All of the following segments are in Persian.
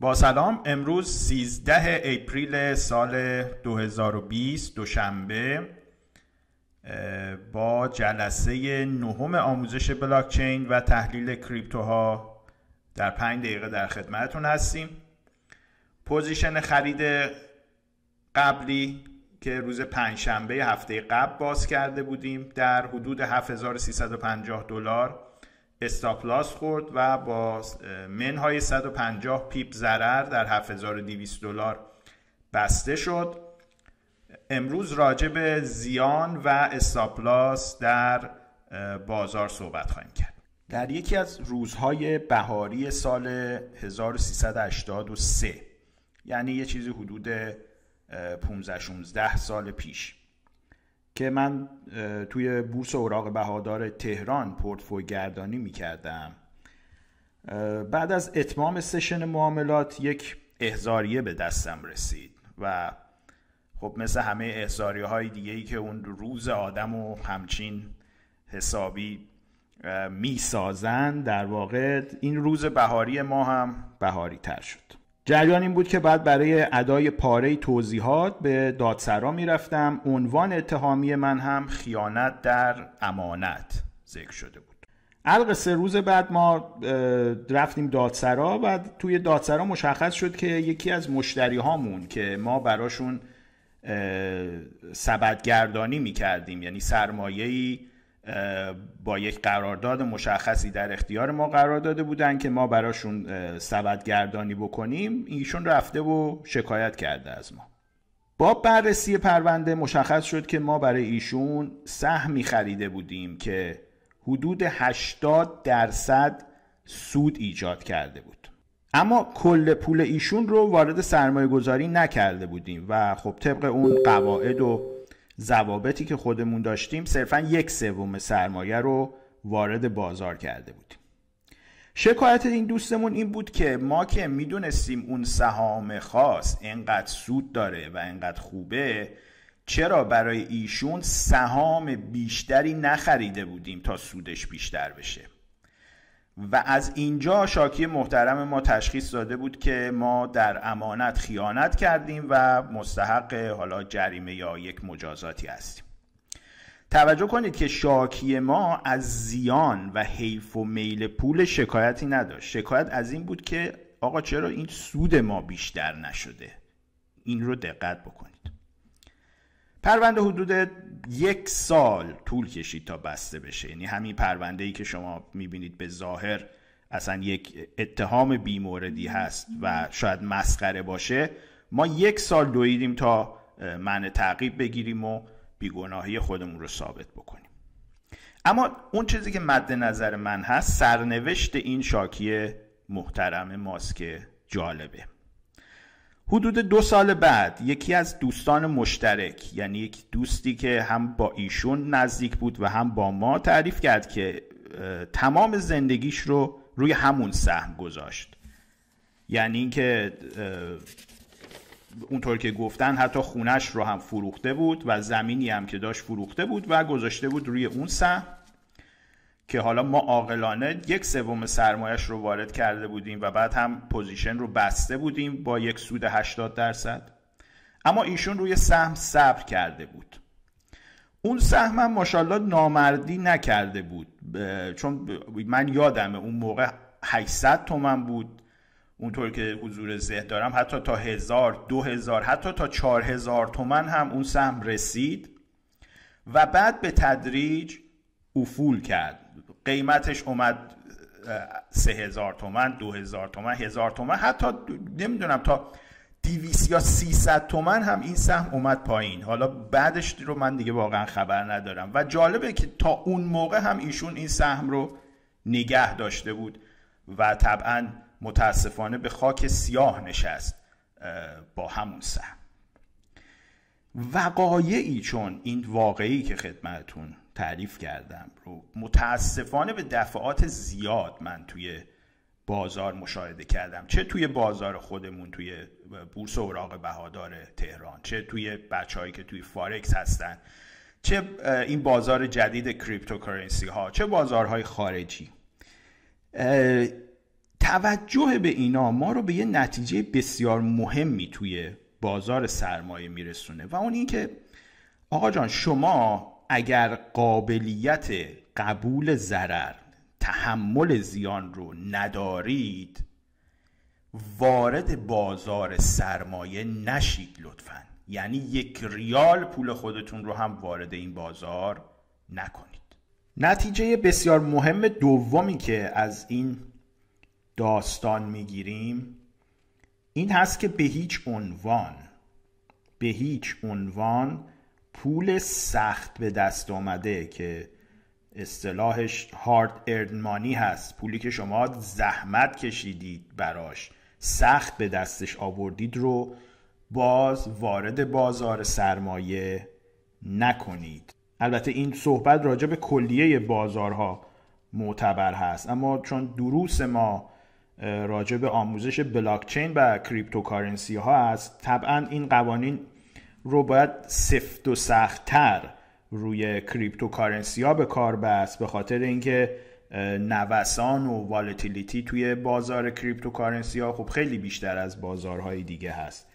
با سلام امروز 13 اپریل سال 2020 دوشنبه با جلسه نهم آموزش بلاکچین و تحلیل crypto ها. در 5 دقیقه در خدمتتون هستیم. position خرید قبلی که روز پنجشنبه هفته قبل باز کرده بودیم در حدود 7350 دلار. استاپلاس خورد و با منهای 150 پیپ ضرر در 7200 دلار بسته شد. امروز راجع به زیان و استاپلاس در بازار صحبت خواهیم کرد. در یکی از روزهای بهاری سال 1383 یعنی یه چیزی حدود 15 16 سال پیش که من توی بورس اوراق بهادار تهران پورتفوی گردانی می کردم بعد از اتمام سشن معاملات یک احزاریه به دستم رسید و خب مثل همه احزاریه های دیگه ای که اون روز آدم و همچین حسابی می‌سازن در واقع این روز بهاری ما هم بهاری تر شد. جریان این بود که بعد برای ادای پاره توضیحات به دادسرا می‌رفتم. عنوان اتهامی من هم خیانت در امانت ذکر شده بود. الق روز بعد ما رفتیم دادسرا و توی دادسرا مشخص شد که یکی از مشتری هامون که ما براشون سبدگردانی می‌کردیم یعنی سرمایه‌ای با یک قرارداد مشخصی در اختیار ما قرار داده بودن که ما براشون سبدگردانی بکنیم. ایشون رفته و شکایت کرده از ما. با بررسی پرونده مشخص شد که ما برای ایشون سهمی خریده بودیم که حدود 80 درصد سود ایجاد کرده بود. اما کل پول ایشون رو وارد سرمایه گذاری نکرده بودیم و خب طبق اون قواعد و ضوابطی که خودمون داشتیم صرفا یک سوم سرمایه رو وارد بازار کرده بودیم. شکایت این دوستمون این بود که ما که می‌دونستیم اون سهام خاص انقدر سود داره و انقدر خوبه چرا برای ایشون سهام بیشتری نخریده بودیم تا سودش بیشتر بشه؟ و از اینجا شاکی محترم ما تشخیص داده بود که ما در امانت خیانت کردیم و مستحق حالا جریمه یا یک مجازاتی هستیم. توجه کنید که شاکی ما از زیان و حیف و میل پول شکایتی نداشت. شکایت از این بود که آقا چرا این سود ما بیشتر نشده؟ این رو دقت بکنید. پرونده حدود یک سال طول کشید تا بسته بشه. یعنی همین پرونده ای که شما می‌بینید به ظاهر اصلا یک اتهام بیموردی هست و شاید مسخره باشه. ما یک سال دویدیم تا من تعقیب بگیریم و بیگناهی خودمون رو ثابت بکنیم. اما اون چیزی که مد نظر من هست سرنوشت این شاکی محترم ماست جالبه. حدود دو سال بعد یکی از دوستان مشترک یعنی یک دوستی که هم با ایشون نزدیک بود و هم با ما تعریف کرد که تمام زندگیش رو روی همون سهم گذاشت. یعنی اینکه اونطور که گفتن حتی خونش رو هم فروخته بود و زمینی هم که داشت فروخته بود و گذاشته بود روی اون سهم. که حالا ما عاقلانه یک سوم سرمایش رو وارد کرده بودیم و بعد هم position رو بسته بودیم با یک سود 80 درصد. اما ایشون روی سهم صبر کرده بود. اون سهم هم ماشاءالله نامردی نکرده بود. چون من یادمه اون موقع 800 تومن بود. اونطور که حضور ذهن دارم حتی تا هزار دو هزار حتی تا چهار هزار تومن هم اون سهم رسید. و بعد به تدریج افول کرد. قیمتش اومد سه هزار تومن دو هزار تومن هزار تومن. حتی نمی‌دونم تا دیویس یا سیصد تومن هم این سهم اومد پایین. حالا بعدش رو من دیگه واقعا خبر ندارم. و جالبه که تا اون موقع هم ایشون این سهم رو نگه داشته بود و طبعا متاسفانه به خاک سیاه نشست با همون سهم. وقایعی چون این وقایعی که خدمتون تعریف کردم رو متاسفانه به دفعات زیاد من توی بازار مشاهده کردم. چه توی بازار خودمون توی بورس اوراق بهادار تهران چه توی بچههایی که توی فارکس هستن چه این بازار جدید cryptocurrency ها چه بازارهای خارجی. توجه به اینا ما رو به یه نتیجه بسیار مهمی توی بازار سرمایه میرسونه. و اون اینکه آقا جان شما اگر قابلیت قبول ضرر تحمل زیان رو ندارید وارد بازار سرمایه نشید لطفا. یعنی یک ریال پول خودتون رو هم وارد این بازار نکنید. نتیجه بسیار مهم دومی که از این داستان می‌گیریم این هست که به هیچ عنوان به هیچ عنوان پول سخت به دست آمده که اصطلاحش هارد ارد هست. پولی که شما زحمت کشیدید براش سخت به دستش آوردید رو باز وارد بازار سرمایه نکنید. البته این صحبت راجع به کلیه بازارها معتبر هست. اما چون دروس ما راجع به آموزش بلاکچین و cryptocurrency ها هست طبعا این قوانین رو باید سفت و سختتر روی cryptocurrency ها به کار بست به خاطر اینکه نوسان و volatility توی بازار cryptocurrency ها خب خیلی بیشتر از بازارهای دیگه هست.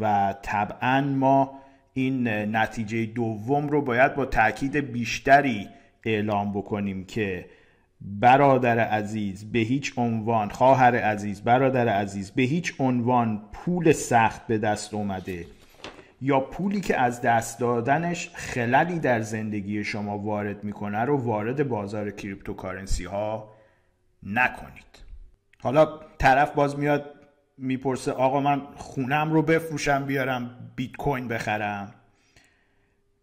و طبعا ما این نتیجه دوم رو باید با تاکید بیشتری اعلام بکنیم که برادر عزیز به هیچ عنوان خواهر عزیز برادر عزیز به هیچ عنوان پول سخت به دست اومده یا پولی که از دست دادنش خللی در زندگی شما وارد می‌کنه رو وارد بازار کریپتوکارنسی ها نکنید. حالا طرف باز میاد می‌پرسه آقا من خونم رو بفروشم بیارم بیت کوین بخرم؟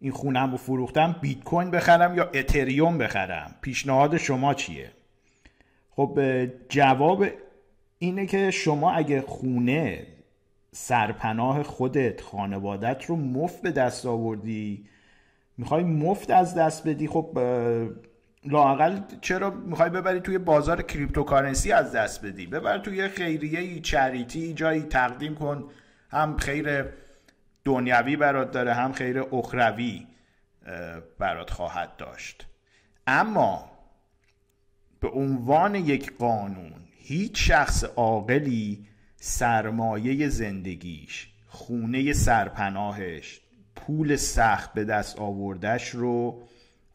این خونم رو فروختم بیت کوین بخرم یا اتریوم بخرم؟ پیشنهاد شما چیه؟ خب جواب اینه که شما اگه خونه سرپناه خودت خانوادت رو مفت به دست آوردی می‌خوای مفت از دست بدی خب لاقل چرا می‌خوای ببری توی بازار کریپتوکارنسی از دست بدی؟ ببر توی خیریه چریتی جایی تقدیم کن هم خیر دنیوی برات داره هم خیر اخروی برات خواهد داشت. اما به عنوان یک قانون هیچ شخص عاقلی سرمایه زندگیش خونه سرپناهش پول سخت به دست آوردش رو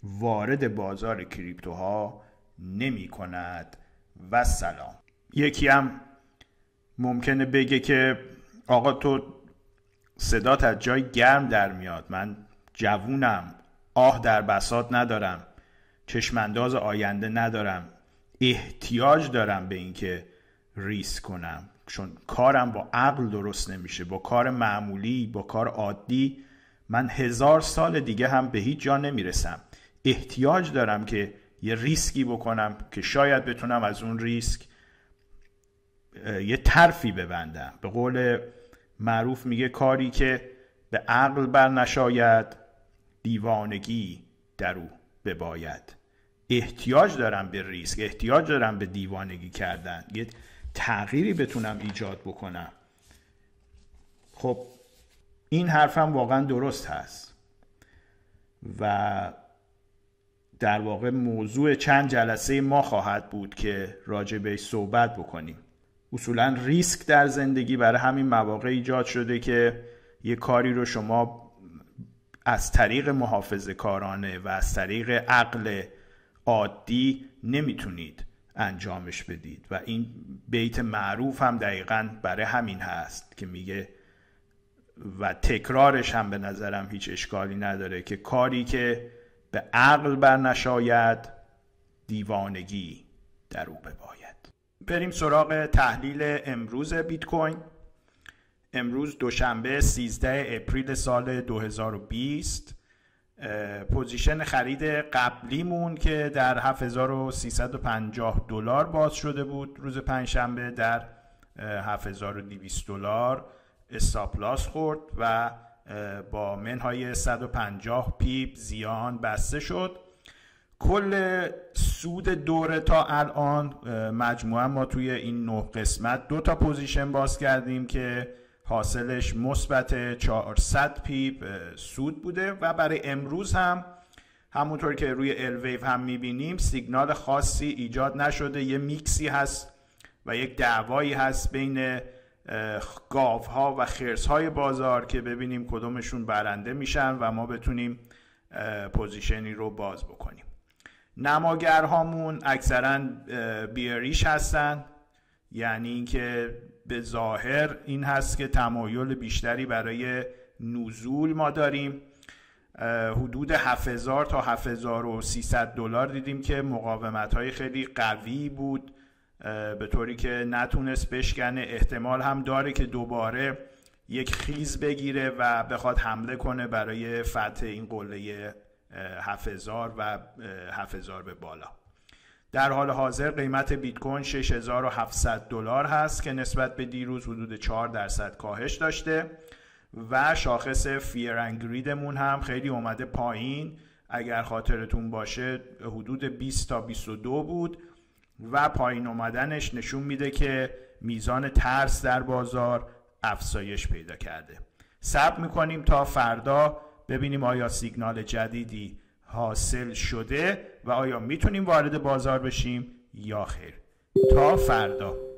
وارد بازار کریپتوها نمی کند. و سلام. یکی هم ممکنه بگه که آقا تو صدات از جای گرم در میاد. من جوونم آه در بسات ندارم چشمانداز آینده ندارم احتیاج دارم به اینکه ریس کنم. چون کارم با عقل درست نمیشه با کار معمولی با کار عادی. من هزار سال دیگه هم به هیچ جا نمی‌رسم. احتیاج دارم که یه ریسکی بکنم که شاید بتونم از اون ریسک یه ترفی ببندم. به قول معروف میگه کاری که به عقل بر نشاید دیوانگی در او بباید. احتیاج دارم به ریسک احتیاج دارم به دیوانگی کردن. یه تغییری بتونم ایجاد بکنم. خب این حرفم واقعا درست هست. و در واقع موضوع چند جلسه ما خواهد بود که راجع به صحبت بکنیم. اصولا ریسک در زندگی برای همین مواقع ایجاد شده که یه کاری رو شما از طریق محافظه کارانه و از طریق عقل عادی نمی‌تونید انجامش بدید. و این بیت معروف هم دقیقا برای همین هست که میگه و تکرارش هم به نظرم هیچ اشکالی نداره که کاری که به عقل بر نشاید دیوانگی درو بباید. بریم سراغ تحلیل امروز بیت کوین. امروز دوشنبه 13 اپریل سال 2020 position خرید قبلیمون که در 7350 دلار باز شده بود. روز پنجشنبه در 7200 دلار stop loss خورد و با منهای 150 pip زیان بسته شد. کل سود دوره تا الان مجموعا ما توی این نه قسمت دو تا position باز کردیم که حاصلش مثبت 400 pip سود بوده و برای امروز هم همونطور که روی الویو هم می‌بینیم سیگنال خاصی ایجاد نشده. یه میکسی هست و یک دعوایی هست بین گاف ها و خرس های بازار که ببینیم کدومشون برنده میشن و ما بتونیم پوزیشنی رو باز بکنیم. نماگرهامون اکثرا بیریش هستن. یعنی اینکه به ظاهر این هست که تمایل بیشتری برای نزول ما داریم. حدود 7000 تا 7300 دلار دیدیم که مقاومت های خیلی قوی بود. به طوری که نتونست بشکنه. احتمال هم داره که دوباره یک خیز بگیره و بخواد حمله کنه برای فتح این قله 7000 و 7000 به بالا. در حال حاضر قیمت بیت کوین 6700 دلار هست که نسبت به دیروز حدود 4 درصد کاهش داشته و شاخص فیر انگریدمون هم خیلی اومده پایین. اگر خاطرتون باشه حدود 20 تا 22 بود و پایین اومدنش نشون میده که میزان ترس در بازار افزایش پیدا کرده. صبر می‌کنیم تا فردا ببینیم آیا سیگنال جدیدی حاصل شده و آیا می‌تونیم وارد بازار بشیم یا خیر. تا فردا.